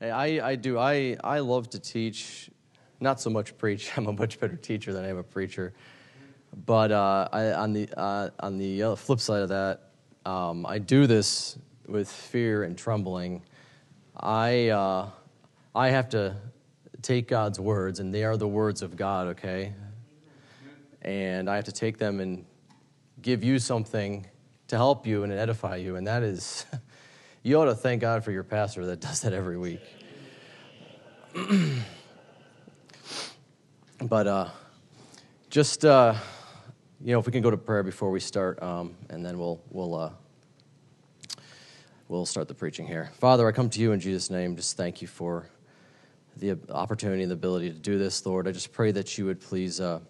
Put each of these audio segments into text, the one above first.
I, I do. I, I love to teach, not so much preach. I'm a much better teacher than I am a preacher. But uh, I, on, the, uh, on the flip side of that, um, I do this with fear and trembling. I, uh, I have to take God's words, and they are the words of God, okay? And I have to take them and give you something to help you and edify you, and that is, you ought to thank God for your pastor that does that every week. but uh, just, uh, you know, if we can go to prayer before we start, um, and then we'll, we'll, uh, we'll start the preaching here. Father, I come to you in Jesus' name. Just thank you for the opportunity and the ability to do this, Lord. I just pray that you would please uh,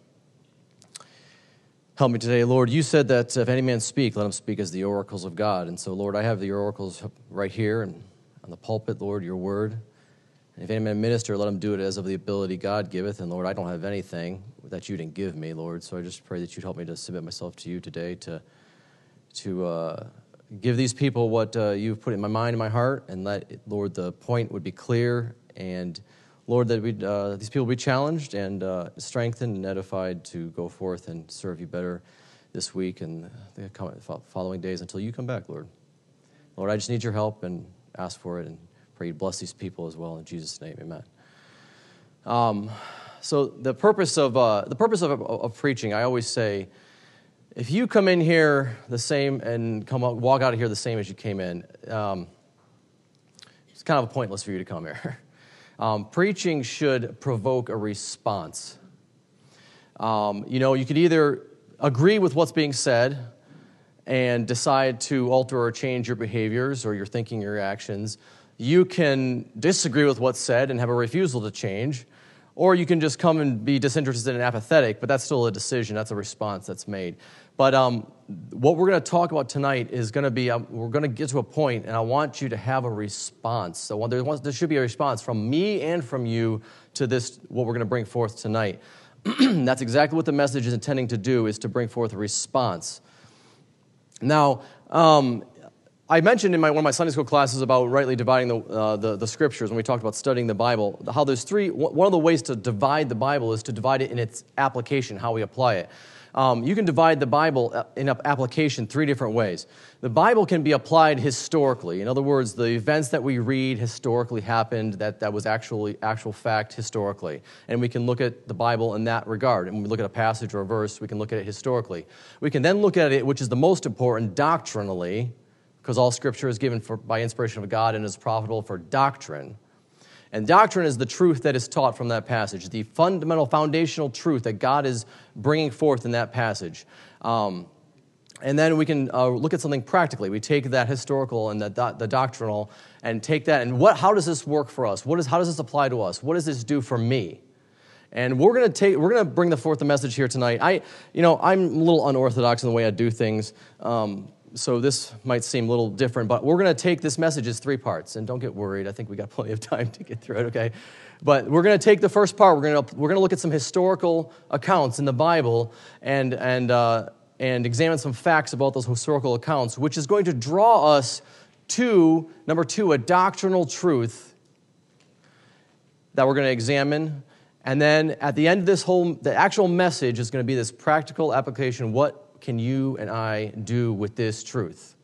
Help me today, Lord. You said that if any man speak, let him speak as the oracles of God. And so, Lord, I have the oracles right here and on the pulpit, Lord, your word. And if any man minister, let him do it as of the ability God giveth. And Lord, I don't have anything that you didn't give me, Lord. So I just pray that you'd help me to submit myself to you today to, to uh, give these people what uh, you've put in my mind and my heart. And let, Lord, the point would be clear and Lord, that we uh, these people be challenged and uh, strengthened and edified to go forth and serve you better this week and the following days until you come back, Lord. Lord, I just need your help and ask for it and pray you bless these people as well in Jesus' name, Amen. Um, so the purpose of uh, the purpose of, of, preaching, I always say, if you come in here the same and come walk out of here the same as you came in, um, it's kind of pointless for you to come here. Um, preaching should provoke a response. Um, you know, you could either agree with what's being said and decide to alter or change your behaviors or your thinking, your actions. You can disagree with what's said and have a refusal to change, or you can just come and be disinterested and apathetic, but that's still a decision, that's a response that's made. But um, what we're going to talk about tonight is going to be um, we're going to get to a point, and I want you to have a response. So there, there should be a response from me and from you to this, what we're going to bring forth tonight. That's exactly what the message is intending to do, is to bring forth a response. Now, um, I mentioned in my, one of my Sunday school classes about rightly dividing the, uh, the, the, scriptures when we talked about studying the Bible, how there's three, one of the ways to divide the Bible is to divide it in its application, how we apply it. Um, you can divide the Bible uh, in application three different ways. The Bible can be applied historically. In other words, the events that we read historically happened, that, that was actually actual fact historically. And we can look at the Bible in that regard. And when we look at a passage or a verse, we can look at it historically. We can then look at it, which is the most important, doctrinally, because all scripture is given for, by inspiration of God and is profitable for doctrine. And doctrine is the truth that is taught from that passage, the fundamental foundational truth that God is bringing forth in that passage. Um, and then we can uh, look at something practically. We take that historical and the, the doctrinal and take that and what, how does this work for us? What is, how does this apply to us? What does this do for me? And we're to take, we're to bring the forth the message here tonight. I, you know, I'm a little unorthodox in the way I do things. Um, so this might seem a little different, but we're going to take this message as three parts. And don't get worried. I think we got plenty of time to get through it, okay? But we're going to take the first part. We're going to, we're going to look at some historical accounts in the Bible and, and, uh, and examine some facts about those historical accounts, which is going to draw us to, number two, a doctrinal truth that we're going to examine. And then at the end of this whole, the actual message is going to be this practical application. What can you and I do with this truth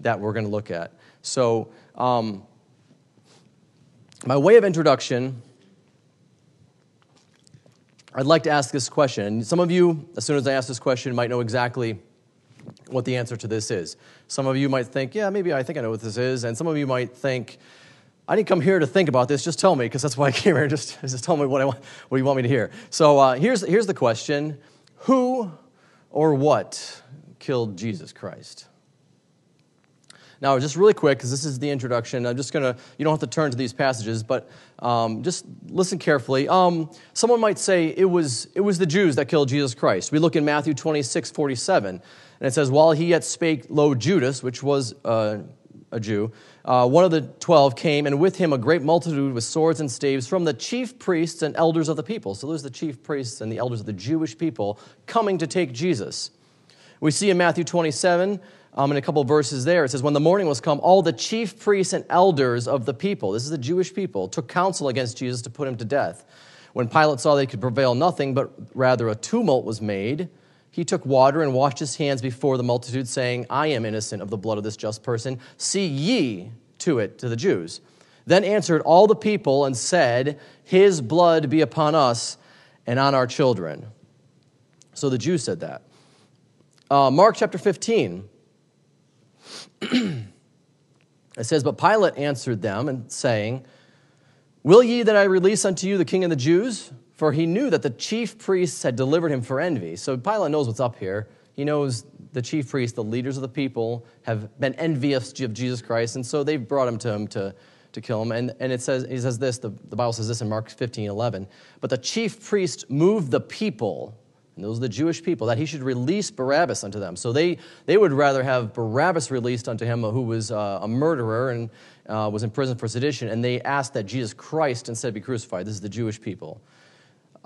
that we're going to look at? So, um, by way of introduction, I'd like to ask this question. And some of you, as soon as I ask this question, might know exactly what the answer to this is. Some of you might think, yeah, maybe I think I know what this is. And some of you might think, I didn't come here to think about this. Just tell me, because that's why I came here. Just, just tell me what, I want, what you want me to hear. So uh, here's, here's the question Who or what killed Jesus Christ? Now, just really quick, because this is the introduction, I'm just going to, you don't have to turn to these passages, but um, just listen carefully. Um, someone might say it was, it was the Jews that killed Jesus Christ. We look in Matthew 26, 47, and it says, While he yet spake, lo, Judas, which was uh, a Jew, uh, one of the twelve came, and with him a great multitude with swords and staves from the chief priests and elders of the people. So there's the chief priests and the elders of the Jewish people coming to take Jesus. We see in Matthew 27, um, in a couple verses there, it says, When the morning was come, all the chief priests and elders of the people, this is the Jewish people, took counsel against Jesus to put him to death. When Pilate saw they could prevail nothing, but rather a tumult was made, he took water and washed his hands before the multitude, saying, I am innocent of the blood of this just person. See ye to it to the Jews. Then answered all the people and said, His blood be upon us and on our children. So the Jews said that. Uh, Mark chapter 15. it says, But Pilate answered them and saying, Will ye that I release unto you the king of the Jews? For he knew that the chief priests had delivered him for envy. So Pilate knows what's up here. He knows the chief priests, the leaders of the people, have been envious of Jesus Christ, and so they've brought him to him to, to kill him. And, and it says, he says this, the, the Bible says this in Mark 15, 11. But the chief priest moved the people and those are the Jewish people, that he should release Barabbas unto them. So they, they would rather have Barabbas released unto him, who was uh, a murderer and uh, was in prison for sedition, and they asked that Jesus Christ instead be crucified. This is the Jewish people.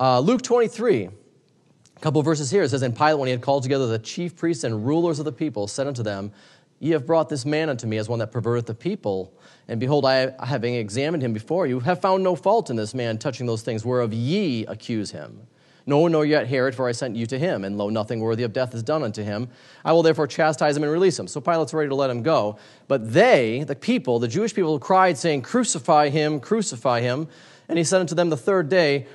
Uh, Luke 23, a couple verses here, it says, And Pilate, when he had called together the chief priests and rulers of the people, said unto them, Ye have brought this man unto me as one that perverteth the people. And behold, I, having examined him before you, have found no fault in this man touching those things whereof ye accuse him. No, one nor yet Herod, for I sent you to him, and lo, nothing worthy of death is done unto him. I will therefore chastise him and release him. So Pilate's ready to let him go. But they, the people, the Jewish people, cried, saying, Crucify him, crucify him. And he said unto them the third day,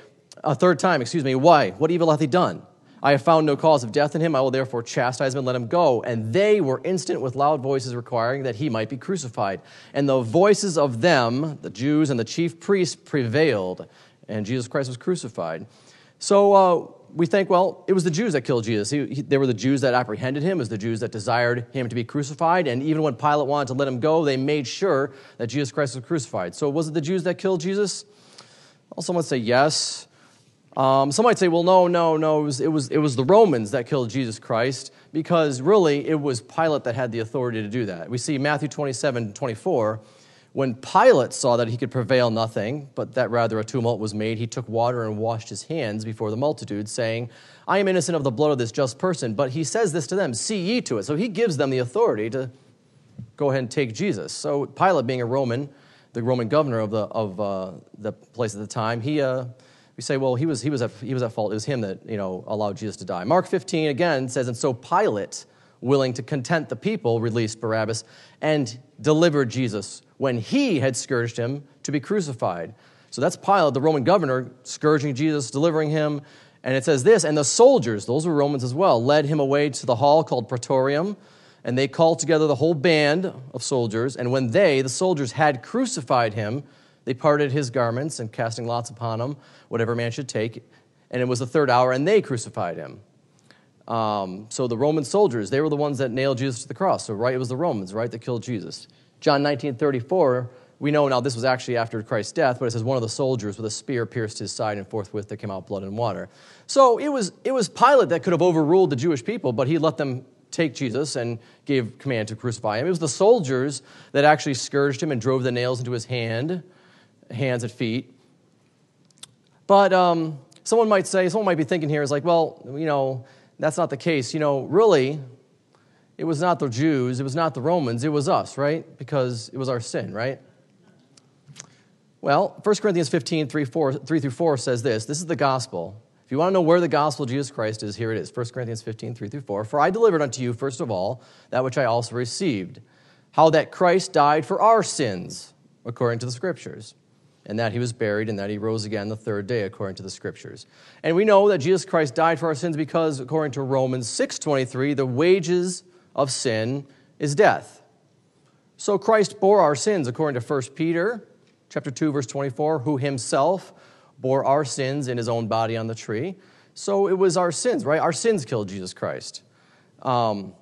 a third time, excuse me, Why? What evil hath he done? I have found no cause of death in him. I will therefore chastise him and let him go. And they were instant with loud voices requiring that he might be crucified. And the voices of them, the Jews and the chief priests, prevailed, and Jesus Christ was crucified. So uh, we think, well, it was the Jews that killed Jesus. He, he, they were the Jews that apprehended him, it was the Jews that desired him to be crucified. And even when Pilate wanted to let him go, they made sure that Jesus Christ was crucified. So was it the Jews that killed Jesus? Well, some would say yes. Um, some might say, well, no, no, no. It was, it, was, it was the Romans that killed Jesus Christ because really it was Pilate that had the authority to do that. We see Matthew 27 24 when Pilate saw that he could prevail nothing, but that rather a tumult was made, he took water and washed his hands before the multitude, saying, I am innocent of the blood of this just person. But he says this to them, See ye to it. So he gives them the authority to go ahead and take Jesus. So Pilate, being a Roman, the Roman governor of the, of, uh, the place at the time, he, uh, we say, well, he was, he, was at, he was at fault. It was him that you know, allowed Jesus to die. Mark 15 again says, And so Pilate, willing to content the people, released Barabbas and delivered Jesus when he had scourged him to be crucified. So that's Pilate, the Roman governor, scourging Jesus, delivering him. And it says this, and the soldiers, those were Romans as well, led him away to the hall called Praetorium, and they called together the whole band of soldiers. And when they, the soldiers, had crucified him, they parted his garments and casting lots upon him, whatever man should take. And it was the third hour, and they crucified him. Um, so the Roman soldiers, they were the ones that nailed Jesus to the cross. So, right, it was the Romans, right, that killed Jesus. John 19 34, we know now this was actually after Christ's death, but it says one of the soldiers with a spear pierced his side, and forthwith there came out blood and water. So it was, it was Pilate that could have overruled the Jewish people, but he let them take Jesus and gave command to crucify him. It was the soldiers that actually scourged him and drove the nails into his hand, hands and feet. But um, someone might say, someone might be thinking here is like, well, you know, that's not the case. You know, really, it was not the Jews, it was not the Romans, it was us, right? Because it was our sin, right? Well, 1 Corinthians 15, 3, 4, 3 through 4 says this this is the gospel. If you want to know where the gospel of Jesus Christ is, here it is 1 Corinthians 15, 3 through 4. For I delivered unto you, first of all, that which I also received, how that Christ died for our sins, according to the Scriptures, and that he was buried, and that he rose again the third day, according to the Scriptures. And we know that Jesus Christ died for our sins because, according to Romans 6.23, the wages of sin is death. So Christ bore our sins according to 1 Peter chapter 2 verse 24 who himself bore our sins in his own body on the tree. So it was our sins, right? Our sins killed Jesus Christ. Um,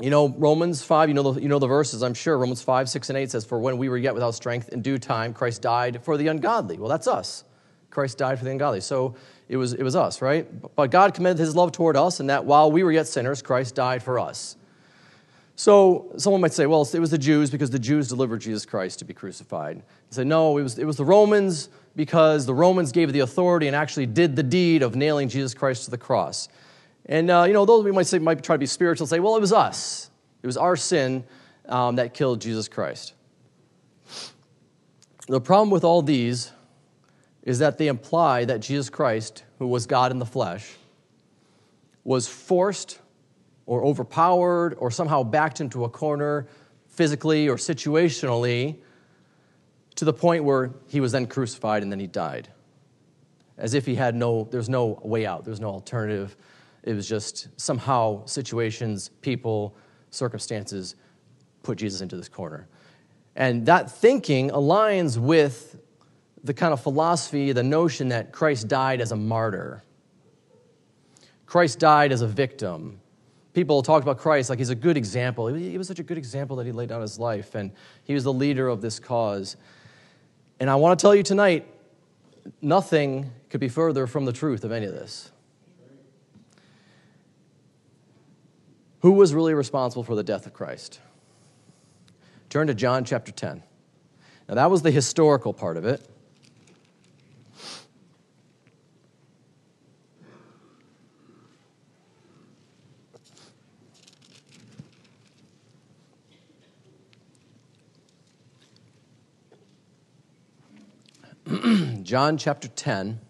you know, Romans 5, you know, the, you know the verses, I'm sure. Romans 5, 6, and 8 says, For when we were yet without strength, in due time, Christ died for the ungodly. Well, that's us. Christ died for the ungodly. So it was, it was us, right? But God commended his love toward us, and that while we were yet sinners, Christ died for us. So someone might say, well, it was the Jews because the Jews delivered Jesus Christ to be crucified. Say, no, it was, it was the Romans because the Romans gave the authority and actually did the deed of nailing Jesus Christ to the cross. And, uh, you know, those we might say might try to be spiritual say, well, it was us. It was our sin um, that killed Jesus Christ. The problem with all these is that they imply that Jesus Christ, who was God in the flesh, was forced or overpowered or somehow backed into a corner physically or situationally to the point where he was then crucified and then he died. As if he had no, there's no way out, there's no alternative. It was just somehow situations, people, circumstances put Jesus into this corner. And that thinking aligns with the kind of philosophy, the notion that Christ died as a martyr. Christ died as a victim. People talked about Christ like he's a good example. He was such a good example that he laid down his life, and he was the leader of this cause. And I want to tell you tonight nothing could be further from the truth of any of this. Who was really responsible for the death of Christ? Turn to John chapter 10. Now, that was the historical part of it. John chapter 10.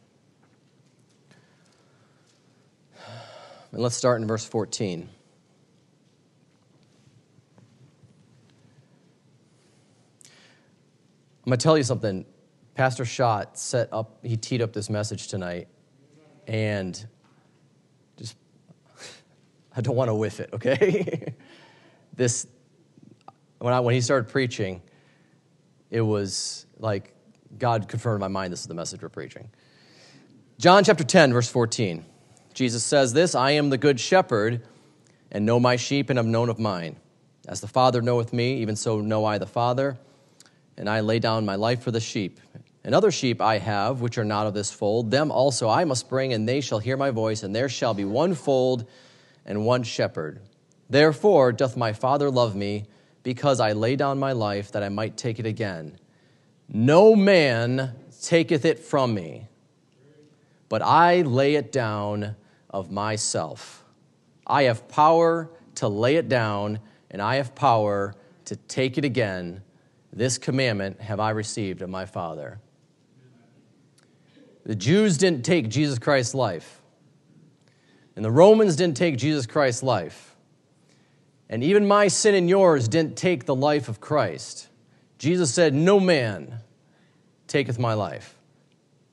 And let's start in verse 14. I'm going to tell you something. Pastor Schott set up, he teed up this message tonight, and just, I don't want to whiff it, okay? this, when, I, when he started preaching, it was like God confirmed in my mind this is the message we're preaching. John chapter 10, verse 14. Jesus says this I am the good shepherd, and know my sheep, and am known of mine. As the Father knoweth me, even so know I the Father, and I lay down my life for the sheep. And other sheep I have, which are not of this fold, them also I must bring, and they shall hear my voice, and there shall be one fold and one shepherd. Therefore doth my Father love me, because I lay down my life that I might take it again. No man taketh it from me, but I lay it down of myself. I have power to lay it down, and I have power to take it again. This commandment have I received of my Father. The Jews didn't take Jesus Christ's life, and the Romans didn't take Jesus Christ's life, and even my sin and yours didn't take the life of Christ. Jesus said, No man taketh my life.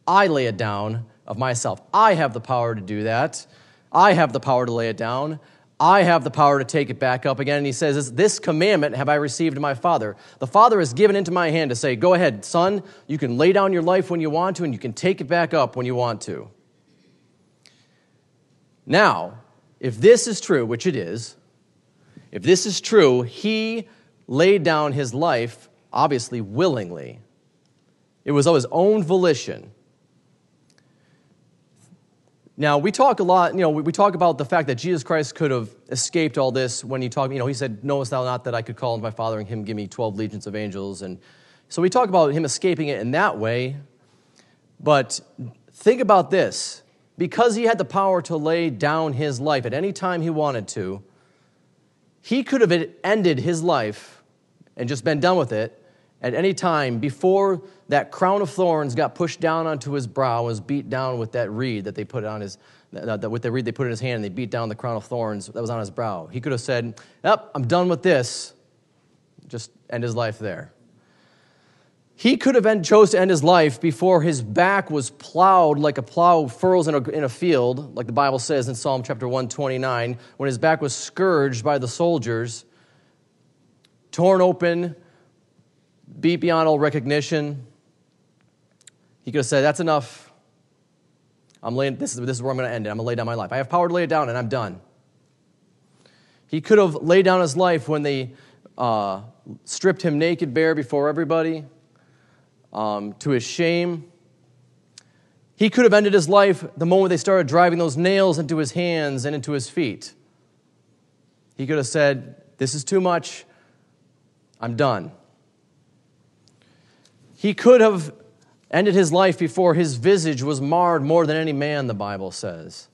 I lay it down of myself. I have the power to do that. I have the power to lay it down. I have the power to take it back up again. And he says, This commandment have I received my Father. The Father has given into my hand to say, Go ahead, son, you can lay down your life when you want to, and you can take it back up when you want to. Now, if this is true, which it is, if this is true, he laid down his life, obviously willingly. It was of his own volition. Now, we talk a lot, you know, we talk about the fact that Jesus Christ could have escaped all this when he talked, you know, he said, Knowest thou not that I could call on my Father and him give me 12 legions of angels? And so we talk about him escaping it in that way. But think about this because he had the power to lay down his life at any time he wanted to, he could have ended his life and just been done with it at any time before that crown of thorns got pushed down onto his brow was beat down with that reed that they put on his uh, that with the reed they put in his hand and they beat down the crown of thorns that was on his brow he could have said yep i'm done with this just end his life there he could have chose to end his life before his back was plowed like a plow furrows in a, in a field like the bible says in psalm chapter 129 when his back was scourged by the soldiers torn open beat beyond all recognition. He could have said, That's enough. I'm laying, this, is, this is where I'm going to end it. I'm going to lay down my life. I have power to lay it down, and I'm done. He could have laid down his life when they uh, stripped him naked, bare before everybody, um, to his shame. He could have ended his life the moment they started driving those nails into his hands and into his feet. He could have said, This is too much. I'm done. He could have ended his life before his visage was marred more than any man, the Bible says.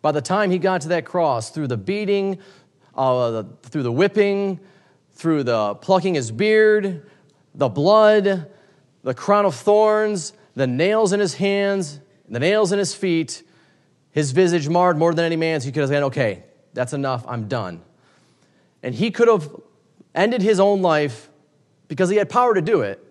By the time he got to that cross, through the beating, uh, through the whipping, through the plucking his beard, the blood, the crown of thorns, the nails in his hands, the nails in his feet, his visage marred more than any man's. He could have said, okay, that's enough, I'm done. And he could have ended his own life because he had power to do it.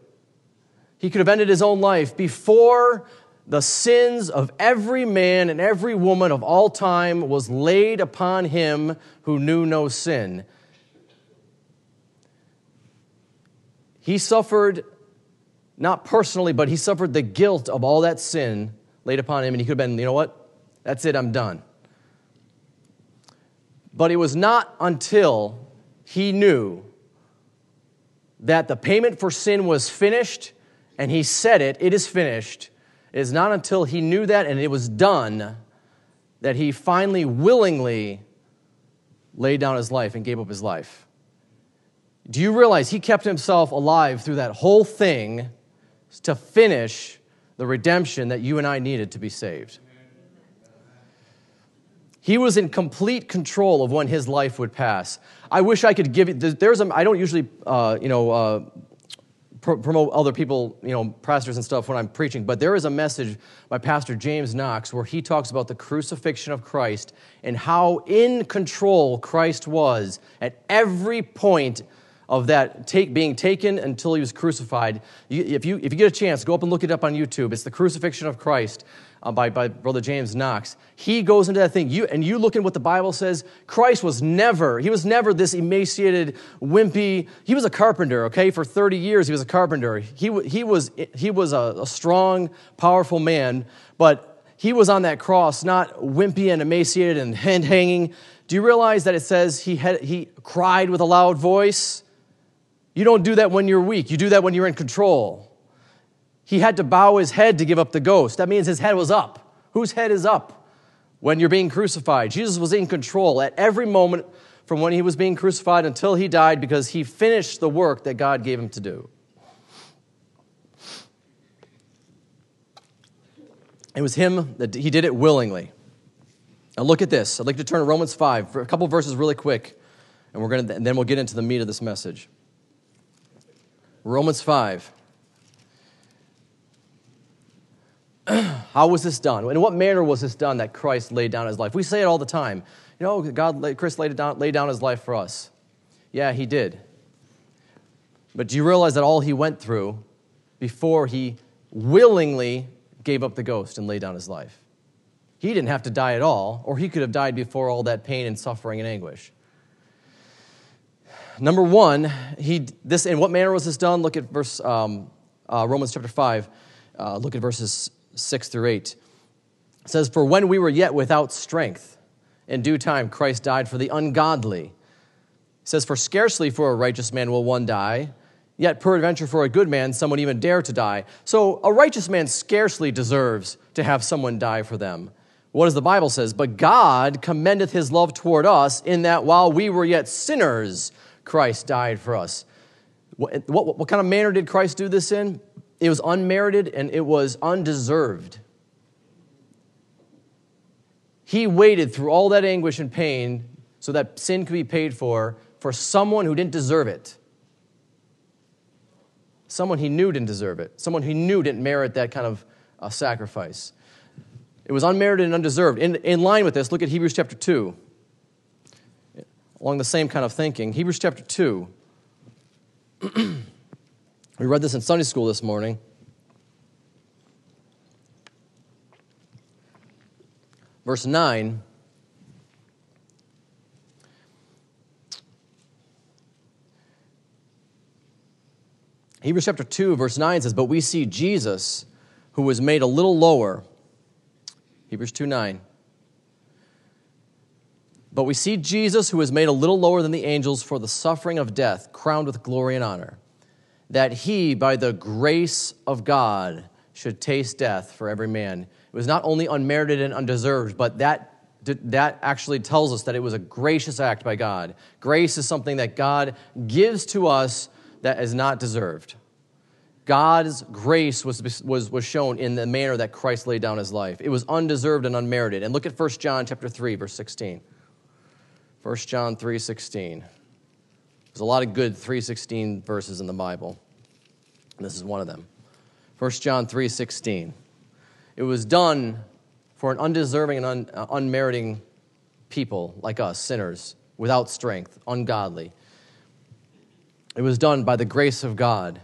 He could have ended his own life before the sins of every man and every woman of all time was laid upon him who knew no sin. He suffered, not personally, but he suffered the guilt of all that sin laid upon him, and he could have been, you know what? That's it, I'm done. But it was not until he knew that the payment for sin was finished, and he said it, it is finished. It is not until he knew that and it was done that he finally willingly laid down his life and gave up his life. Do you realize he kept himself alive through that whole thing to finish the redemption that you and I needed to be saved? He was in complete control of when his life would pass. I wish I could give you, there's a, I don't usually, uh, you know, uh, promote other people, you know, pastors and stuff when I'm preaching, but there is a message by Pastor James Knox where he talks about the crucifixion of Christ and how in control Christ was at every point of that take, being taken until he was crucified. if, you, if you get a chance, go up and look it up on YouTube. It's the crucifixion of Christ uh, by, by Brother James Knox. He goes into that thing. You, and you look at what the Bible says. Christ was never, he was never this emaciated, wimpy. He was a carpenter, okay? For 30 years, he was a carpenter. He, he was, he was a, a strong, powerful man, but he was on that cross, not wimpy and emaciated and hand hanging. Do you realize that it says he, had, he cried with a loud voice? You don't do that when you're weak, you do that when you're in control. He had to bow his head to give up the ghost. That means his head was up. Whose head is up when you're being crucified? Jesus was in control at every moment from when he was being crucified until he died because he finished the work that God gave him to do. It was him that he did it willingly. Now look at this. I'd like to turn to Romans 5 for a couple verses really quick, and we're to, and then we'll get into the meat of this message. Romans 5. How was this done? In what manner was this done that Christ laid down his life? We say it all the time. You know, God, Christ laid down, laid down his life for us. Yeah, he did. But do you realize that all he went through before he willingly gave up the ghost and laid down his life? He didn't have to die at all, or he could have died before all that pain and suffering and anguish. Number one, he, this, in what manner was this done? Look at verse, um, uh, Romans chapter 5. Uh, look at verses 6 through 8. It says, For when we were yet without strength, in due time Christ died for the ungodly. It says, For scarcely for a righteous man will one die, yet peradventure for a good man someone even dare to die. So a righteous man scarcely deserves to have someone die for them. What does the Bible says? But God commendeth his love toward us in that while we were yet sinners, Christ died for us. What, what, what, kind of manner did Christ do this in? It was unmerited and it was undeserved. He waited through all that anguish and pain so that sin could be paid for for someone who didn't deserve it. Someone he knew didn't deserve it. Someone he knew didn't merit that kind of uh, sacrifice. It was unmerited and undeserved. In, in line with this, look at Hebrews chapter 2 along the same kind of thinking. Hebrews chapter 2. we read this in Sunday school this morning. Verse 9. Hebrews chapter 2, verse 9 says, But we see Jesus, who was made a little lower. Hebrews 2 9 but we see Jesus, who was made a little lower than the angels for the suffering of death, crowned with glory and honor, that he, by the grace of God, should taste death for every man. It was not only unmerited and undeserved, but that, that actually tells us that it was a gracious act by God. Grace is something that God gives to us that is not deserved. God's grace was, was, was shown in the manner that Christ laid down his life. It was undeserved and unmerited. And look at 1 John chapter 3, verse 16. 1 John 3:16. There's a lot of good 3:16 verses in the Bible. And this is one of them. 1 John 3:16. It was done for an undeserving and un, uh, unmeriting people like us, sinners, without strength, ungodly. It was done by the grace of God,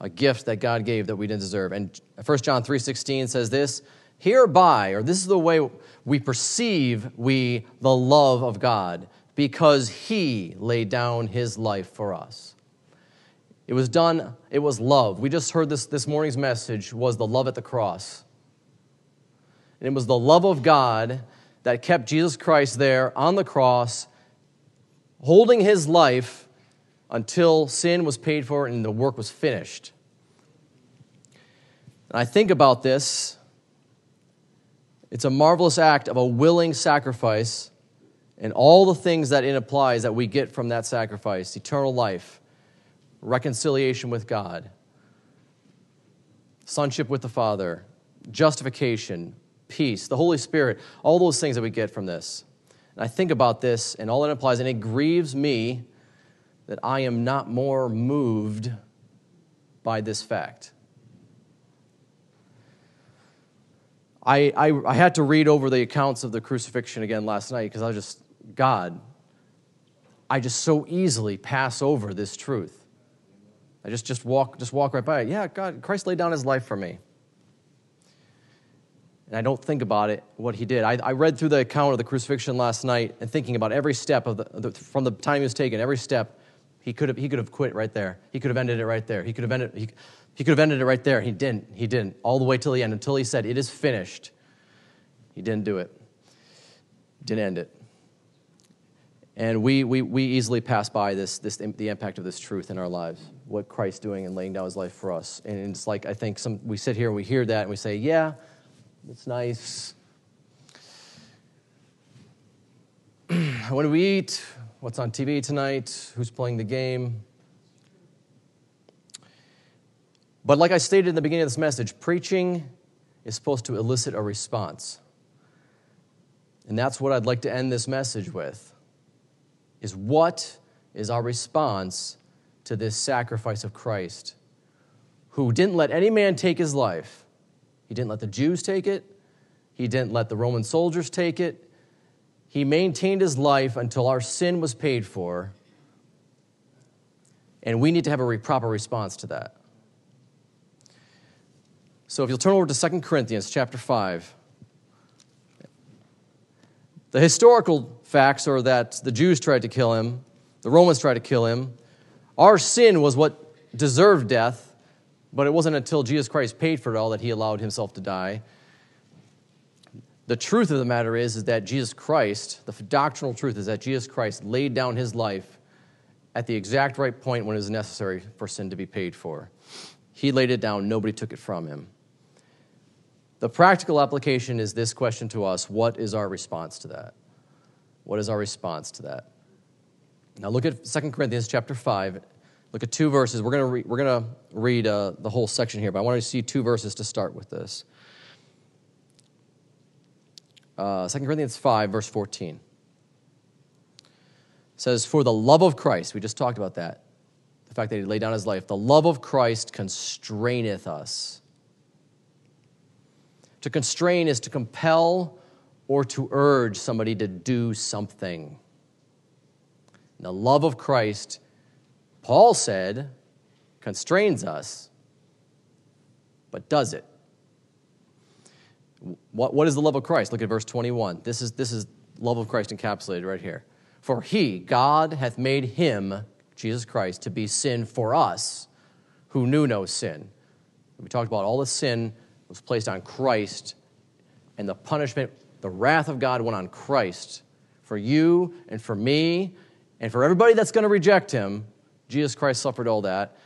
a gift that God gave that we didn't deserve. And 1 John 3:16 says this, hereby, or this is the way we perceive we the love of God, because he laid down his life for us. It was done, it was love. We just heard this this morning's message was the love at the cross. And it was the love of God that kept Jesus Christ there on the cross, holding his life until sin was paid for and the work was finished. And I think about this it's a marvelous act of a willing sacrifice and all the things that it implies that we get from that sacrifice eternal life, reconciliation with God, sonship with the Father, justification, peace, the Holy Spirit, all those things that we get from this. And I think about this and all it implies, and it grieves me that I am not more moved by this fact. I, I, I had to read over the accounts of the crucifixion again last night because I was just, God, I just so easily pass over this truth. I just, just, walk, just walk right by it. Yeah, God, Christ laid down his life for me. And I don't think about it, what he did. I, I read through the account of the crucifixion last night and thinking about every step of the, the, from the time he was taken, every step, he could have, he could have quit right there. He could have ended it right there. He could have ended, he, he could have ended it right there. He didn't. He didn't. All the way till the end, until he said, It is finished. He didn't do it. Didn't end it. And we, we, we easily pass by this, this, the impact of this truth in our lives, what Christ's doing and laying down his life for us. And it's like, I think some, we sit here and we hear that and we say, yeah, it's nice. what do we eat? What's on TV tonight? Who's playing the game? But like I stated in the beginning of this message, preaching is supposed to elicit a response. And that's what I'd like to end this message with. Is what is our response to this sacrifice of Christ, who didn't let any man take his life. He didn't let the Jews take it. He didn't let the Roman soldiers take it. He maintained his life until our sin was paid for. And we need to have a proper response to that. So if you'll turn over to 2 Corinthians chapter 5. The historical facts are that the Jews tried to kill him, the Romans tried to kill him. Our sin was what deserved death, but it wasn't until Jesus Christ paid for it all that he allowed himself to die. The truth of the matter is, is that Jesus Christ, the doctrinal truth is that Jesus Christ laid down his life at the exact right point when it was necessary for sin to be paid for. He laid it down, nobody took it from him. The practical application is this question to us what is our response to that? What is our response to that? Now look at 2 Corinthians chapter 5. Look at two verses. We're going to, re- we're going to read uh, the whole section here, but I want to see two verses to start with this. Uh, 2 Corinthians 5, verse 14 says, For the love of Christ, we just talked about that, the fact that he laid down his life, the love of Christ constraineth us to constrain is to compel or to urge somebody to do something. the love of Christ, Paul said, constrains us, but does it? What, what is the love of Christ? Look at verse 21. This is, this is love of Christ encapsulated right here. For he, God, hath made him, Jesus Christ, to be sin for us who knew no sin. We talked about all the sin was placed on Christ, and the punishment, the wrath of God went on Christ for you and for me and for everybody that's going to reject him. Jesus Christ suffered all that,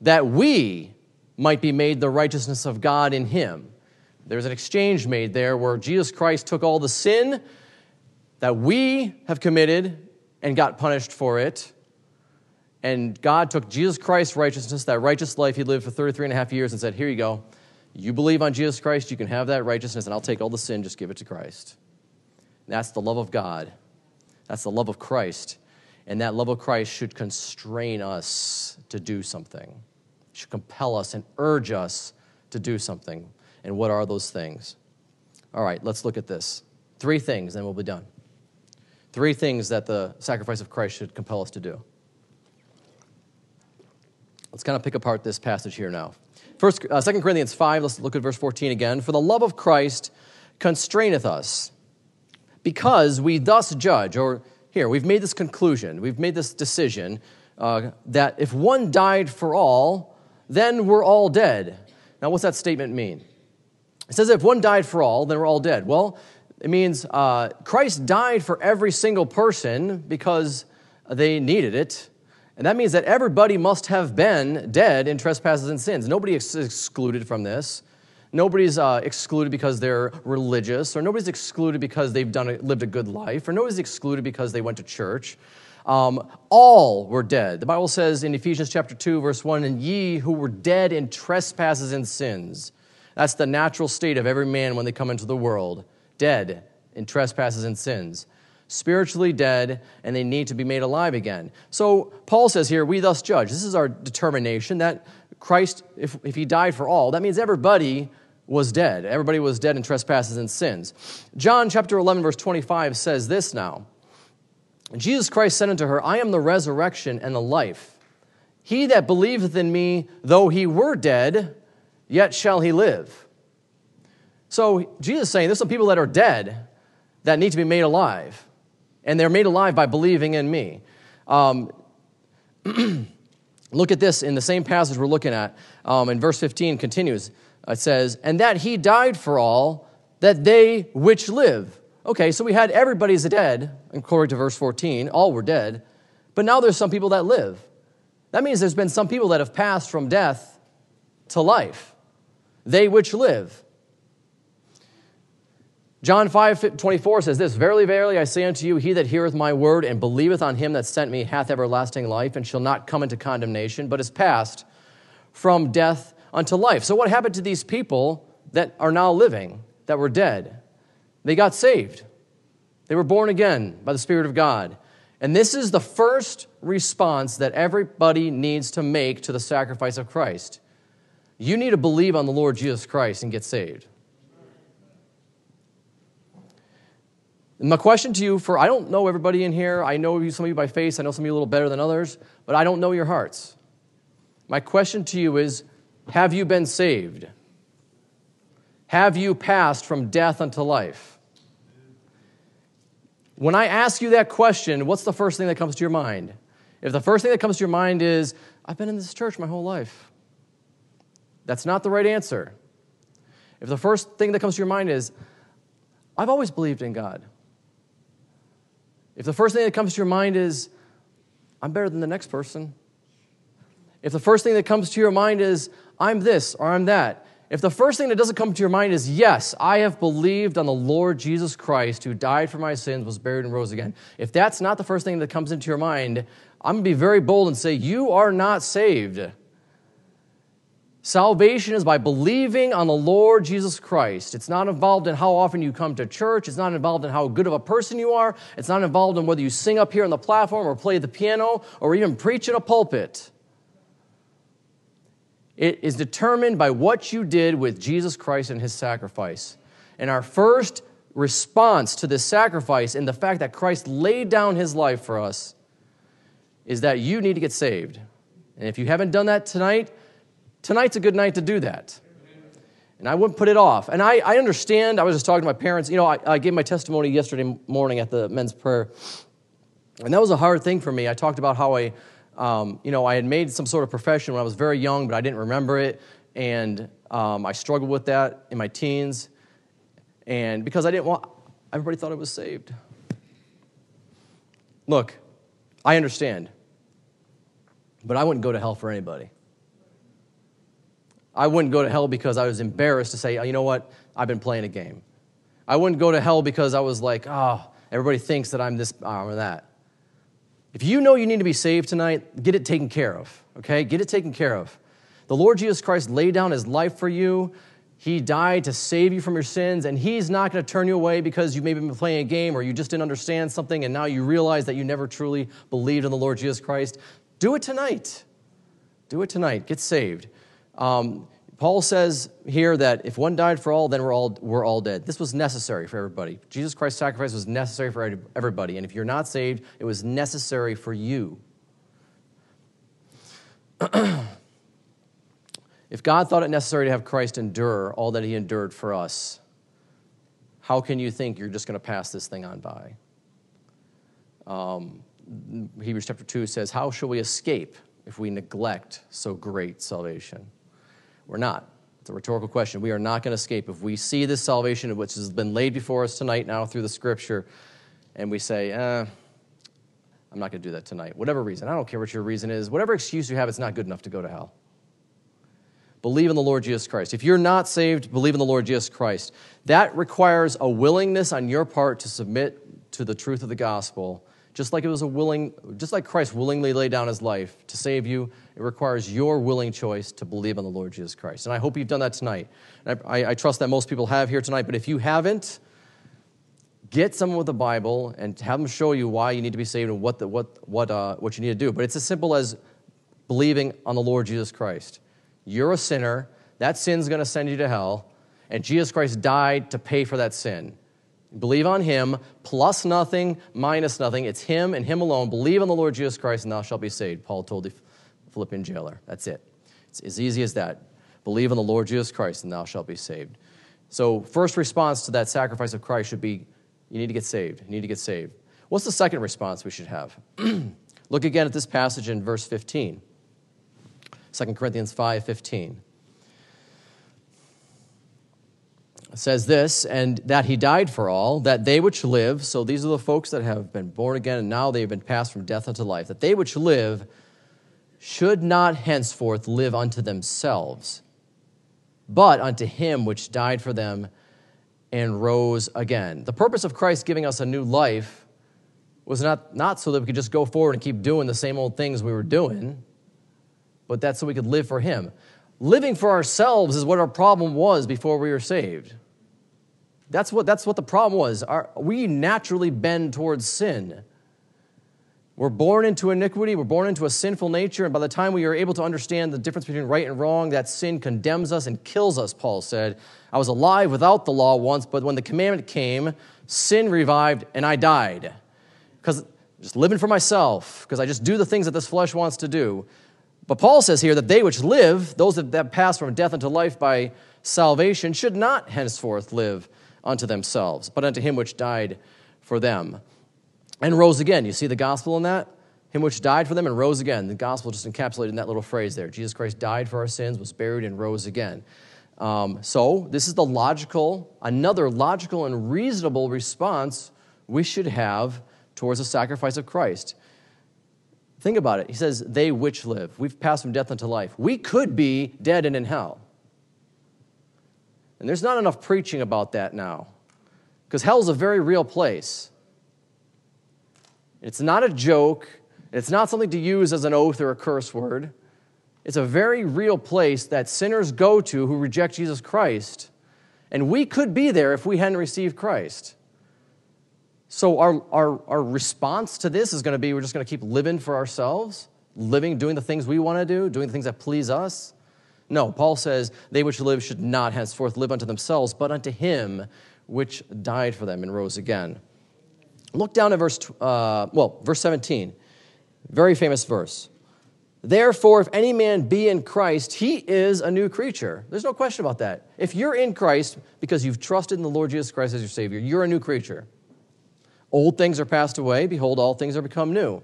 that we might be made the righteousness of God in him. There's an exchange made there where Jesus Christ took all the sin that we have committed and got punished for it. And God took Jesus Christ's righteousness, that righteous life he lived for 33 and a half years, and said, Here you go. You believe on Jesus Christ, you can have that righteousness, and I'll take all the sin, just give it to Christ. That's the love of God. That's the love of Christ. And that love of Christ should constrain us to do something, it should compel us and urge us to do something. And what are those things? All right, let's look at this. Three things, then we'll be done. Three things that the sacrifice of Christ should compel us to do. Let's kind of pick apart this passage here now. First, uh, 2 Corinthians 5, let's look at verse 14 again. For the love of Christ constraineth us, because we thus judge, or here, we've made this conclusion, we've made this decision uh, that if one died for all, then we're all dead. Now, what's that statement mean? It says if one died for all, then we're all dead. Well, it means uh, Christ died for every single person because they needed it. And that means that everybody must have been dead in trespasses and sins. Nobody is excluded from this. Nobody's uh, excluded because they're religious, or nobody's excluded because they've done a, lived a good life, or nobody's excluded because they went to church. Um, all were dead. The Bible says in Ephesians chapter 2, verse 1, and ye who were dead in trespasses and sins. That's the natural state of every man when they come into the world dead in trespasses and sins spiritually dead, and they need to be made alive again. So Paul says here, we thus judge. This is our determination that Christ, if, if he died for all, that means everybody was dead. Everybody was dead in trespasses and sins. John chapter 11, verse 25 says this now Jesus Christ said unto her, I am the resurrection and the life. He that believeth in me, though he were dead, yet shall he live. So Jesus is saying there's some people that are dead that need to be made alive and they're made alive by believing in me. Um, look at this in the same passage we're looking at. Um, in verse 15 continues. It says, And that he died for all, that they which live. Okay, so we had everybody's dead, according to verse 14. All were dead. But now there's some people that live. That means there's been some people that have passed from death to life. They which live. John 5 24 says this Verily, verily, I say unto you, he that heareth my word and believeth on him that sent me hath everlasting life, and shall not come into condemnation, but is passed from death unto life. So, what happened to these people that are now living, that were dead? They got saved. They were born again by the Spirit of God. And this is the first response that everybody needs to make to the sacrifice of Christ. You need to believe on the Lord Jesus Christ and get saved. And my question to you for I don't know everybody in here. I know some of you by face. I know some of you a little better than others, but I don't know your hearts. My question to you is Have you been saved? Have you passed from death unto life? When I ask you that question, what's the first thing that comes to your mind? If the first thing that comes to your mind is, I've been in this church my whole life, that's not the right answer. If the first thing that comes to your mind is, I've always believed in God, if the first thing that comes to your mind is, I'm better than the next person, if the first thing that comes to your mind is, I'm this or I'm that, if the first thing that doesn't come to your mind is, yes, I have believed on the Lord Jesus Christ who died for my sins, was buried, and rose again, if that's not the first thing that comes into your mind, I'm going to be very bold and say, you are not saved. Salvation is by believing on the Lord Jesus Christ. It's not involved in how often you come to church. It's not involved in how good of a person you are. It's not involved in whether you sing up here on the platform or play the piano or even preach in a pulpit. It is determined by what you did with Jesus Christ and his sacrifice. And our first response to this sacrifice and the fact that Christ laid down his life for us is that you need to get saved. And if you haven't done that tonight, tonight's a good night to do that. And I wouldn't put it off. And I, I understand, I was just talking to my parents. You know, I, I gave my testimony yesterday morning at the men's prayer. And that was a hard thing for me. I talked about how I, um, you know, I had made some sort of profession when I was very young, but I didn't remember it. And um, I struggled with that in my teens. And because I didn't want, everybody thought I was saved. Look, I understand. But I wouldn't go to hell for anybody. I wouldn't go to hell because I was embarrassed to say, oh, you know what, I've been playing a game. I wouldn't go to hell because I was like, oh, everybody thinks that I'm this oh, or that. If you know you need to be saved tonight, get it taken care of, okay? Get it taken care of. The Lord Jesus Christ laid down his life for you. He died to save you from your sins, and He's not going to turn you away because you maybe been playing a game or you just didn't understand something and now you realize that you never truly believed in the Lord Jesus Christ. Do it tonight. Do it tonight. Get saved. Um, Paul says here that if one died for all, then we're all, we're all dead. This was necessary for everybody. Jesus Christ's sacrifice was necessary for everybody. And if you're not saved, it was necessary for you. if God thought it necessary to have Christ endure all that he endured for us, how can you think you're just going to pass this thing on by? Um, Hebrews chapter 2 says, How shall we escape if we neglect so great salvation? We're not. It's a rhetorical question. We are not going to escape. If we see this salvation, which has been laid before us tonight now through the scripture, and we say, eh, I'm not going to do that tonight, whatever reason, I don't care what your reason is, whatever excuse you have, it's not good enough to go to hell. Believe in the Lord Jesus Christ. If you're not saved, believe in the Lord Jesus Christ. That requires a willingness on your part to submit to the truth of the gospel just like it was a willing, just like Christ willingly laid down his life to save you, it requires your willing choice to believe on the Lord Jesus Christ. And I hope you've done that tonight. I, I, I, trust that most people have here tonight, but if you haven't, get someone with the Bible and have them show you why you need to be saved and what, the, what, what, uh, what you need to do. But it's as simple as believing on the Lord Jesus Christ. You're a sinner, that sin's gonna send you to hell, and Jesus Christ died to pay for that sin. Believe on him, plus nothing, minus nothing. It's him and him alone. Believe on the Lord Jesus Christ, and thou shalt be saved, Paul told Philippian jailer. That's it. It's as easy as that. Believe in the Lord Jesus Christ, and thou shalt be saved. So, first response to that sacrifice of Christ should be you need to get saved. You need to get saved. What's the second response we should have? Look again at this passage in verse 15. 2 Corinthians 5 15. says this, and that he died for all, that they which live, so these are the folks that have been born again and now they've been passed from death unto life, that they which live should not henceforth live unto themselves, but unto him which died for them and rose again. The purpose of Christ giving us a new life was not, not so that we could just go forward and keep doing the same old things we were doing, but that's so we could live for him. Living for ourselves is what our problem was before we were saved. That's what, that's what the problem was. Our, we naturally bend towards sin. We're born into iniquity, we're born into a sinful nature, and by the time we are able to understand the difference between right and wrong, that sin condemns us and kills us, Paul said. I was alive without the law once, but when the commandment came, sin revived and I died. Because just living for myself, because I just do the things that this flesh wants to do. But Paul says here that they which live, those that pass from death unto life by salvation, should not henceforth live unto themselves, but unto him which died for them and rose again. You see the gospel in that? Him which died for them and rose again. The gospel just encapsulated in that little phrase there. Jesus Christ died for our sins, was buried, and rose again. Um, so, this is the logical, another logical and reasonable response we should have towards the sacrifice of Christ. Think about it. He says, They which live. We've passed from death unto life. We could be dead and in hell. And there's not enough preaching about that now. Because hell's a very real place. It's not a joke, it's not something to use as an oath or a curse word. It's a very real place that sinners go to who reject Jesus Christ. And we could be there if we hadn't received Christ. So, our, our, our response to this is going to be we're just going to keep living for ourselves, living, doing the things we want to do, doing the things that please us. No, Paul says, they which live should not henceforth live unto themselves, but unto him which died for them and rose again. Look down at verse, uh, well, verse 17. Very famous verse. Therefore, if any man be in Christ, he is a new creature. There's no question about that. If you're in Christ because you've trusted in the Lord Jesus Christ as your Savior, you're a new creature. Old things are passed away. Behold, all things are become new.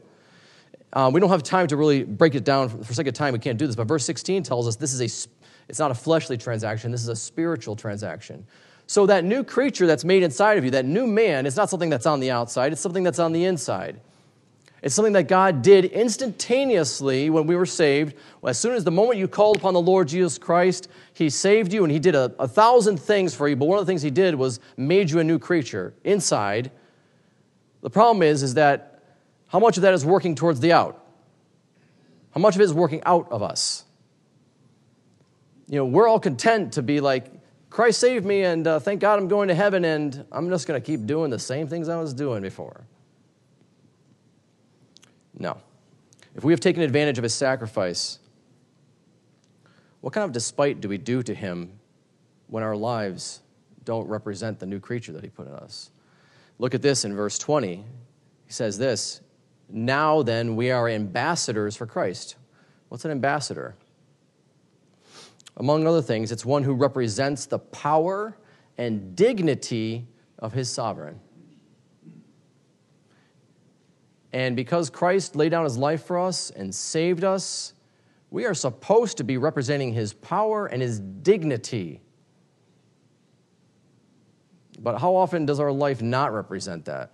Um, we don't have time to really break it down for sake of time. We can't do this, but verse 16 tells us this is a it's not a fleshly transaction. This is a spiritual transaction. So that new creature that's made inside of you, that new man, is not something that's on the outside. It's something that's on the inside. It's something that God did instantaneously when we were saved. As soon as the moment you called upon the Lord Jesus Christ, He saved you and He did a, a thousand things for you. But one of the things He did was made you a new creature inside. The problem is, is that how much of that is working towards the out? How much of it is working out of us? You know, we're all content to be like Christ saved me, and uh, thank God I'm going to heaven, and I'm just going to keep doing the same things I was doing before. No. If we have taken advantage of his sacrifice, what kind of despite do we do to him when our lives don't represent the new creature that he put in us? Look at this in verse 20. He says this Now then, we are ambassadors for Christ. What's an ambassador? Among other things, it's one who represents the power and dignity of his sovereign. And because Christ laid down his life for us and saved us, we are supposed to be representing his power and his dignity. But how often does our life not represent that?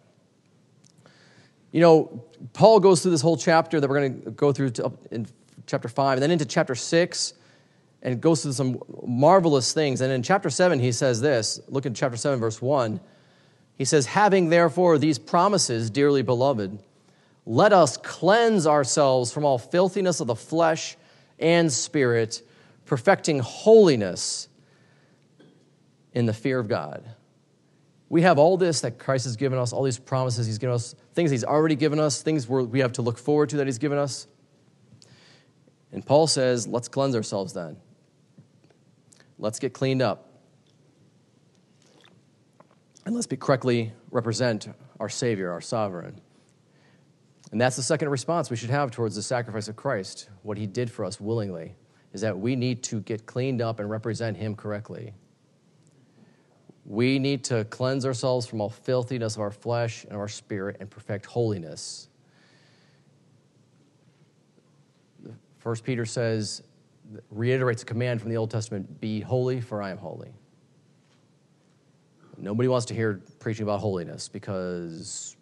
You know, Paul goes through this whole chapter that we're going to go through in chapter 5, and then into chapter 6, and goes through some marvelous things. And in chapter 7, he says this look at chapter 7, verse 1. He says, Having therefore these promises, dearly beloved, let us cleanse ourselves from all filthiness of the flesh and spirit, perfecting holiness in the fear of God. We have all this that Christ has given us, all these promises He's given us, things He's already given us, things we have to look forward to that He's given us. And Paul says, let's cleanse ourselves then. Let's get cleaned up. And let's be correctly represent our Savior, our sovereign. And that's the second response we should have towards the sacrifice of Christ, what he did for us willingly, is that we need to get cleaned up and represent him correctly. We need to cleanse ourselves from all filthiness of our flesh and our spirit and perfect holiness. First Peter says, reiterates a command from the Old Testament be holy, for I am holy. Nobody wants to hear preaching about holiness because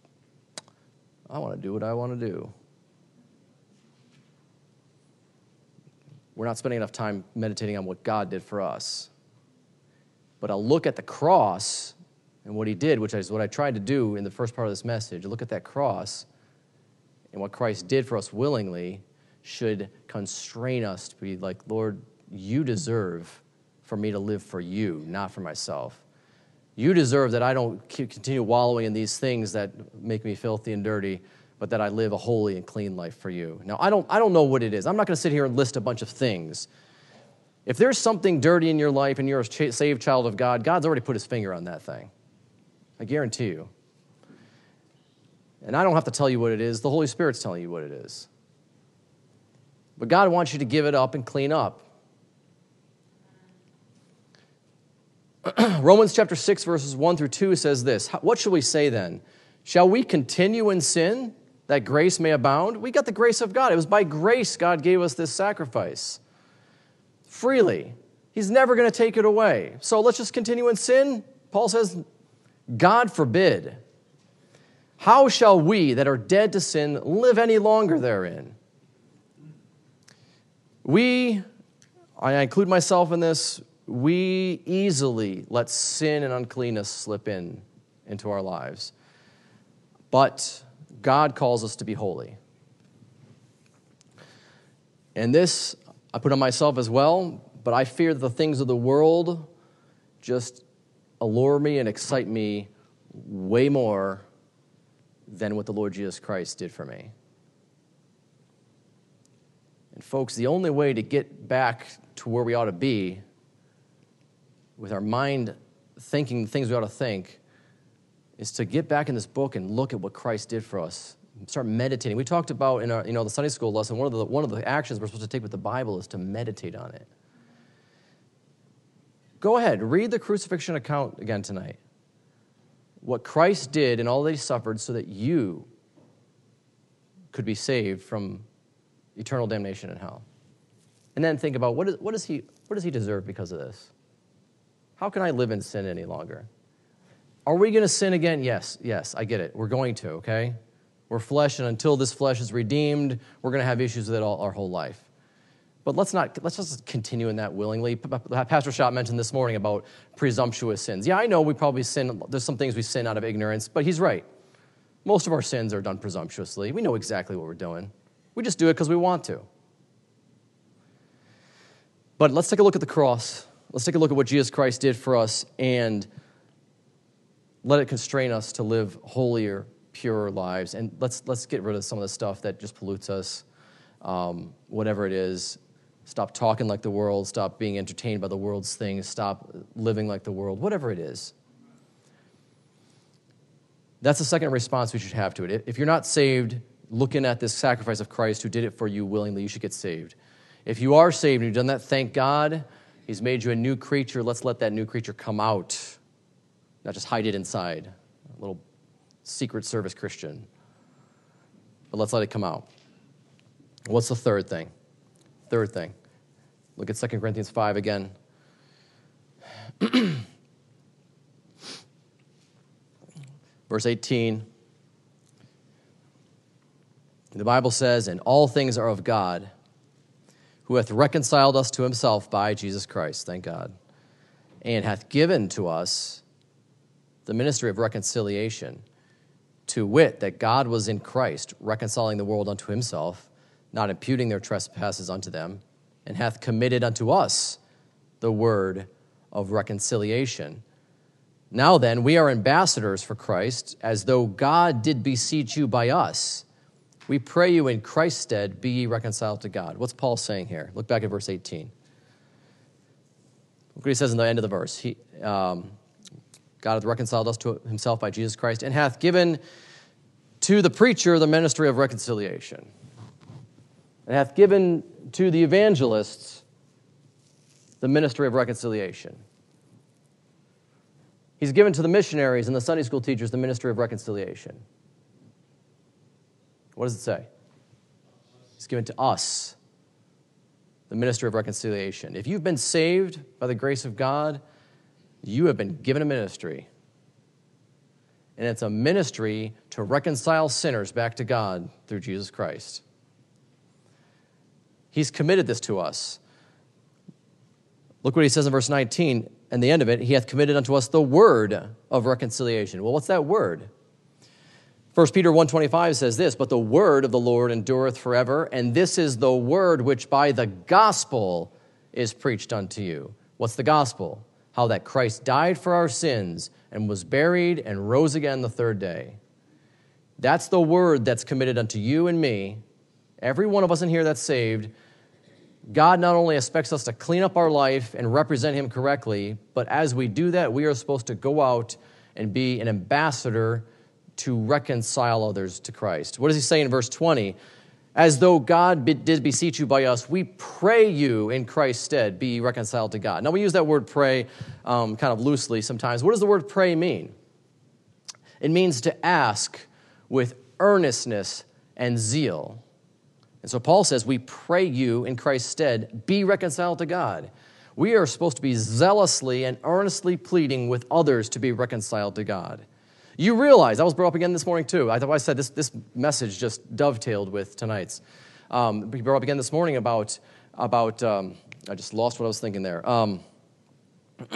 I want to do what I want to do. We're not spending enough time meditating on what God did for us. But I'll look at the cross and what he did, which is what I tried to do in the first part of this message. Look at that cross and what Christ did for us willingly should constrain us to be like, Lord, you deserve for me to live for you, not for myself. You deserve that I don't continue wallowing in these things that make me filthy and dirty, but that I live a holy and clean life for you. Now, I don't, I don't know what it is. I'm not going to sit here and list a bunch of things. If there's something dirty in your life and you're a saved child of God, God's already put his finger on that thing. I guarantee you. And I don't have to tell you what it is, the Holy Spirit's telling you what it is. But God wants you to give it up and clean up. Romans chapter 6, verses 1 through 2 says this What shall we say then? Shall we continue in sin that grace may abound? We got the grace of God. It was by grace God gave us this sacrifice freely. He's never going to take it away. So let's just continue in sin? Paul says, God forbid. How shall we that are dead to sin live any longer therein? We, I include myself in this, we easily let sin and uncleanness slip in into our lives. But God calls us to be holy. And this I put on myself as well, but I fear that the things of the world just allure me and excite me way more than what the Lord Jesus Christ did for me. And, folks, the only way to get back to where we ought to be with our mind thinking the things we ought to think is to get back in this book and look at what Christ did for us. Start meditating. We talked about in our, you know, the Sunday school lesson, one of the, one of the actions we're supposed to take with the Bible is to meditate on it. Go ahead, read the crucifixion account again tonight. What Christ did and all that he suffered so that you could be saved from eternal damnation in hell. And then think about what, is, what, does he, what does he deserve because of this? How can I live in sin any longer? Are we going to sin again? Yes, yes, I get it. We're going to, okay? We're flesh, and until this flesh is redeemed, we're going to have issues with it all our whole life. But let's not let's just continue in that willingly. Pastor Schott mentioned this morning about presumptuous sins. Yeah, I know we probably sin. There's some things we sin out of ignorance, but he's right. Most of our sins are done presumptuously. We know exactly what we're doing. We just do it because we want to. But let's take a look at the cross. let's take a look at what Jesus Christ did for us and let it constrain us to live holier, purer lives. And let's, let's get rid of some of the stuff that just pollutes us, um, whatever it is. Stop talking like the world, stop being entertained by the world's things, stop living like the world, whatever it is. That's the second response we should have to it. If you're not saved, looking at this sacrifice of Christ who did it for you willingly, you should get saved. If you are saved and you've done that, thank God. He's made you a new creature. Let's let that new creature come out, not just hide it inside. A little secret service Christian. But let's let it come out. What's the third thing? Third thing. Look at 2 Corinthians 5 again. Verse 18. The Bible says, And all things are of God, who hath reconciled us to himself by Jesus Christ, thank God, and hath given to us the ministry of reconciliation, to wit, that God was in Christ, reconciling the world unto himself, not imputing their trespasses unto them, and hath committed unto us the word of reconciliation. Now then, we are ambassadors for Christ, as though God did beseech you by us. We pray you in Christ's stead, be ye reconciled to God. What's Paul saying here? Look back at verse 18. Look what he says in the end of the verse. He, um, God hath reconciled us to himself by Jesus Christ, and hath given to the preacher the ministry of reconciliation, and hath given to the evangelists the ministry of reconciliation. He's given to the missionaries and the Sunday school teachers the ministry of reconciliation. What does it say? It's given to us the ministry of reconciliation. If you've been saved by the grace of God, you have been given a ministry. And it's a ministry to reconcile sinners back to God through Jesus Christ. He's committed this to us. Look what he says in verse 19 and the end of it. He hath committed unto us the word of reconciliation. Well, what's that word? 1 Peter 1:25 says this, "But the word of the Lord endureth forever, and this is the word which by the gospel is preached unto you." What's the gospel? How that Christ died for our sins and was buried and rose again the third day. That's the word that's committed unto you and me. Every one of us in here that's saved God not only expects us to clean up our life and represent Him correctly, but as we do that, we are supposed to go out and be an ambassador to reconcile others to Christ. What does He say in verse 20? As though God did beseech you by us, we pray you in Christ's stead be reconciled to God. Now, we use that word pray um, kind of loosely sometimes. What does the word pray mean? It means to ask with earnestness and zeal. And so Paul says, We pray you in Christ's stead, be reconciled to God. We are supposed to be zealously and earnestly pleading with others to be reconciled to God. You realize, I was brought up again this morning too. I thought I said this, this message just dovetailed with tonight's. Um, we brought up again this morning about, about um, I just lost what I was thinking there. Um,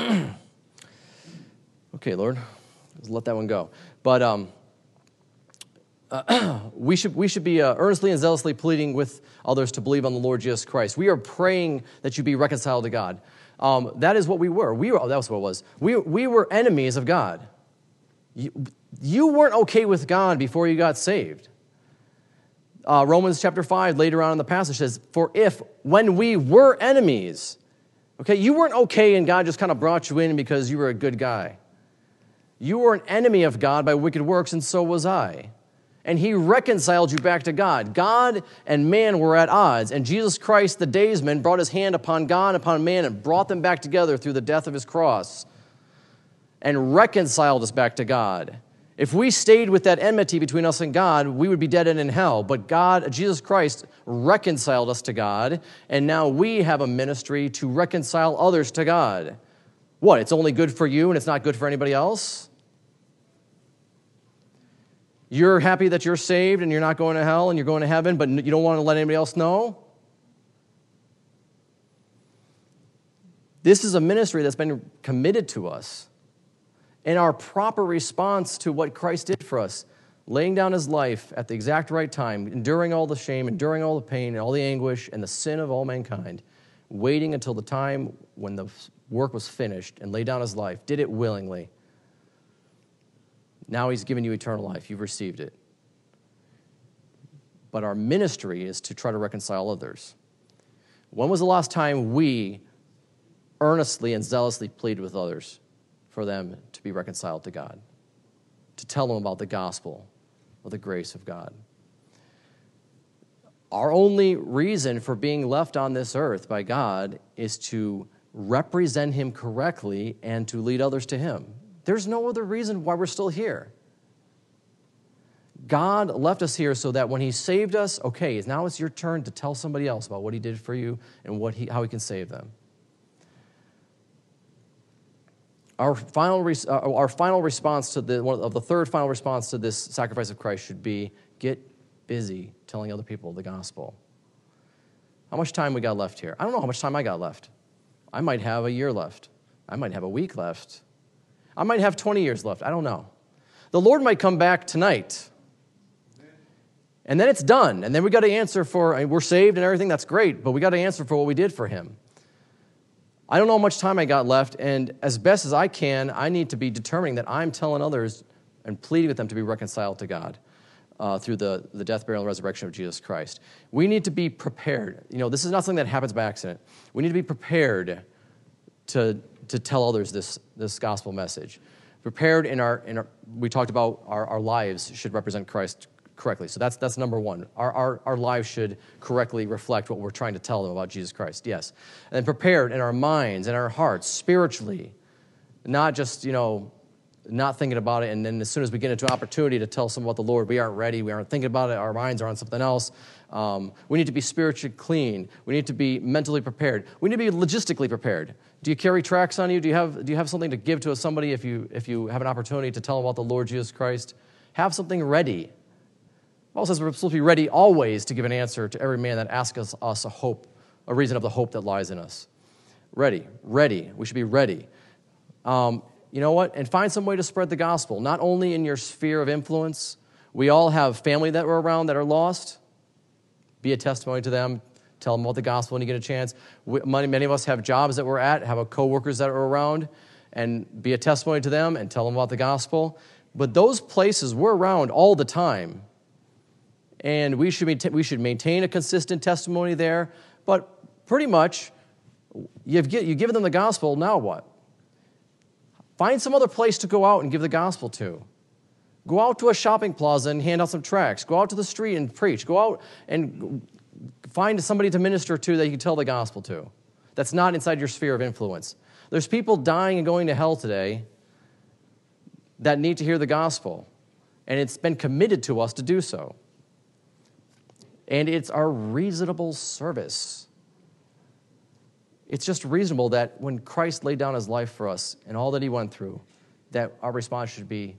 okay, Lord, let that one go. But um, we, should, we should be uh, earnestly and zealously pleading with others to believe on the Lord Jesus Christ. We are praying that you be reconciled to God. Um, that is what we were. We were, that was what it was. We, we were enemies of God. You, you weren't okay with God before you got saved. Uh, Romans chapter 5, later on in the passage says, For if when we were enemies, okay, you weren't okay and God just kind of brought you in because you were a good guy. You were an enemy of God by wicked works, and so was I and he reconciled you back to God. God and man were at odds, and Jesus Christ, the daysman, brought his hand upon God upon man and brought them back together through the death of his cross and reconciled us back to God. If we stayed with that enmity between us and God, we would be dead and in hell. But God, Jesus Christ, reconciled us to God, and now we have a ministry to reconcile others to God. What? It's only good for you and it's not good for anybody else? You're happy that you're saved and you're not going to hell and you're going to heaven, but you don't want to let anybody else know? This is a ministry that's been committed to us. And our proper response to what Christ did for us, laying down his life at the exact right time, enduring all the shame, enduring all the pain and all the anguish and the sin of all mankind, waiting until the time when the work was finished and laid down his life, did it willingly. Now he's given you eternal life. You've received it. But our ministry is to try to reconcile others. When was the last time we earnestly and zealously pleaded with others for them to be reconciled to God? To tell them about the gospel of the grace of God? Our only reason for being left on this earth by God is to represent Him correctly and to lead others to Him. There's no other reason why we're still here. God left us here so that when He saved us, okay, now it's your turn to tell somebody else about what He did for you and what he, how He can save them. Our final, uh, our final response to the, one of the third final response to this sacrifice of Christ should be get busy telling other people the gospel. How much time we got left here? I don't know how much time I got left. I might have a year left. I might have a week left. I might have 20 years left. I don't know. The Lord might come back tonight. And then it's done. And then we got to answer for, we're saved and everything, that's great, but we got to answer for what we did for Him. I don't know how much time I got left, and as best as I can, I need to be determining that I'm telling others and pleading with them to be reconciled to God uh, through the, the death, burial, and resurrection of Jesus Christ. We need to be prepared. You know, this is not something that happens by accident. We need to be prepared to, to tell others this, this gospel message. Prepared in our, in our we talked about our, our lives should represent Christ correctly. So that's, that's number one. Our, our, our lives should correctly reflect what we're trying to tell them about Jesus Christ, yes. And prepared in our minds and our hearts, spiritually, not just, you know, not thinking about it, and then as soon as we get into an opportunity to tell someone about the Lord, we aren't ready, we aren't thinking about it, our minds are on something else. Um, we need to be spiritually clean. We need to be mentally prepared. We need to be logistically prepared. Do you carry tracts on you? Do you have, do you have something to give to somebody if you, if you have an opportunity to tell them about the Lord Jesus Christ? Have something ready. Paul says we're supposed to be ready always to give an answer to every man that asks us, a hope, a reason of the hope that lies in us. Ready, ready. We should be ready. Um, you know what? And find some way to spread the gospel, not only in your sphere of influence. We all have family that we're around that are lost. Be a testimony to them. Tell them about the gospel when you get a chance. Many of us have jobs that we're at, have coworkers that are around, and be a testimony to them and tell them about the gospel. But those places we're around all the time, and we should, we should maintain a consistent testimony there. But pretty much, you've, you've given them the gospel, now what? Find some other place to go out and give the gospel to. Go out to a shopping plaza and hand out some tracts. Go out to the street and preach. Go out and find somebody to minister to that you can tell the gospel to. That's not inside your sphere of influence. There's people dying and going to hell today that need to hear the gospel, and it's been committed to us to do so. And it's our reasonable service it's just reasonable that when Christ laid down his life for us and all that he went through, that our response should be,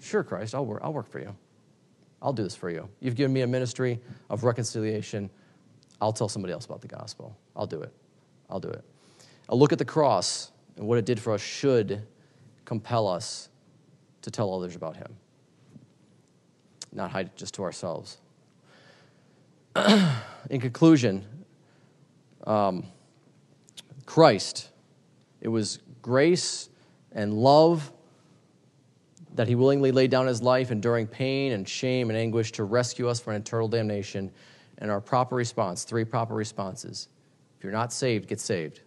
Sure, Christ, I'll work, I'll work for you. I'll do this for you. You've given me a ministry of reconciliation. I'll tell somebody else about the gospel. I'll do it. I'll do it. A look at the cross and what it did for us should compel us to tell others about him, not hide it just to ourselves. In conclusion, um, Christ. It was grace and love that he willingly laid down his life, enduring pain and shame and anguish to rescue us from eternal damnation. And our proper response three proper responses. If you're not saved, get saved.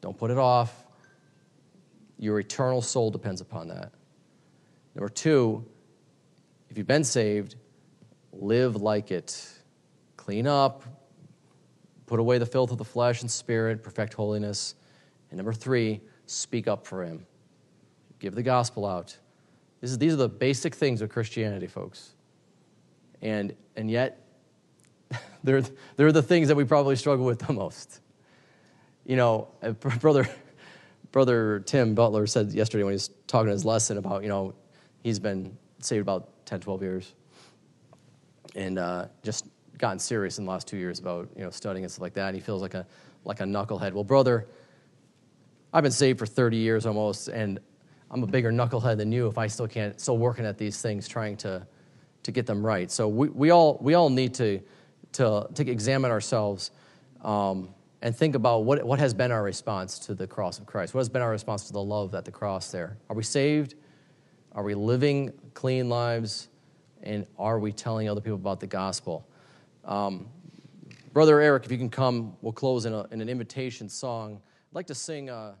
Don't put it off. Your eternal soul depends upon that. Number two, if you've been saved, live like it. Clean up, Put away the filth of the flesh and spirit, perfect holiness. And number three, speak up for him. Give the gospel out. Is, these are the basic things of Christianity, folks. And, and yet, they're, they're the things that we probably struggle with the most. You know, brother, brother Tim Butler said yesterday when he was talking his lesson about, you know, he's been saved about 10, 12 years. And uh, just gotten serious in the last two years about you know studying and stuff like that. And he feels like a like a knucklehead. Well, brother, I've been saved for 30 years almost, and I'm a bigger knucklehead than you if I still can't still working at these things trying to to get them right. So we, we all we all need to to to examine ourselves. Um, and think about what, what has been our response to the cross of Christ. What has been our response to the love at the cross there? Are we saved? Are we living clean lives? And are we telling other people about the gospel? Um, Brother Eric, if you can come, we'll close in, a, in an invitation song. I'd like to sing. Uh,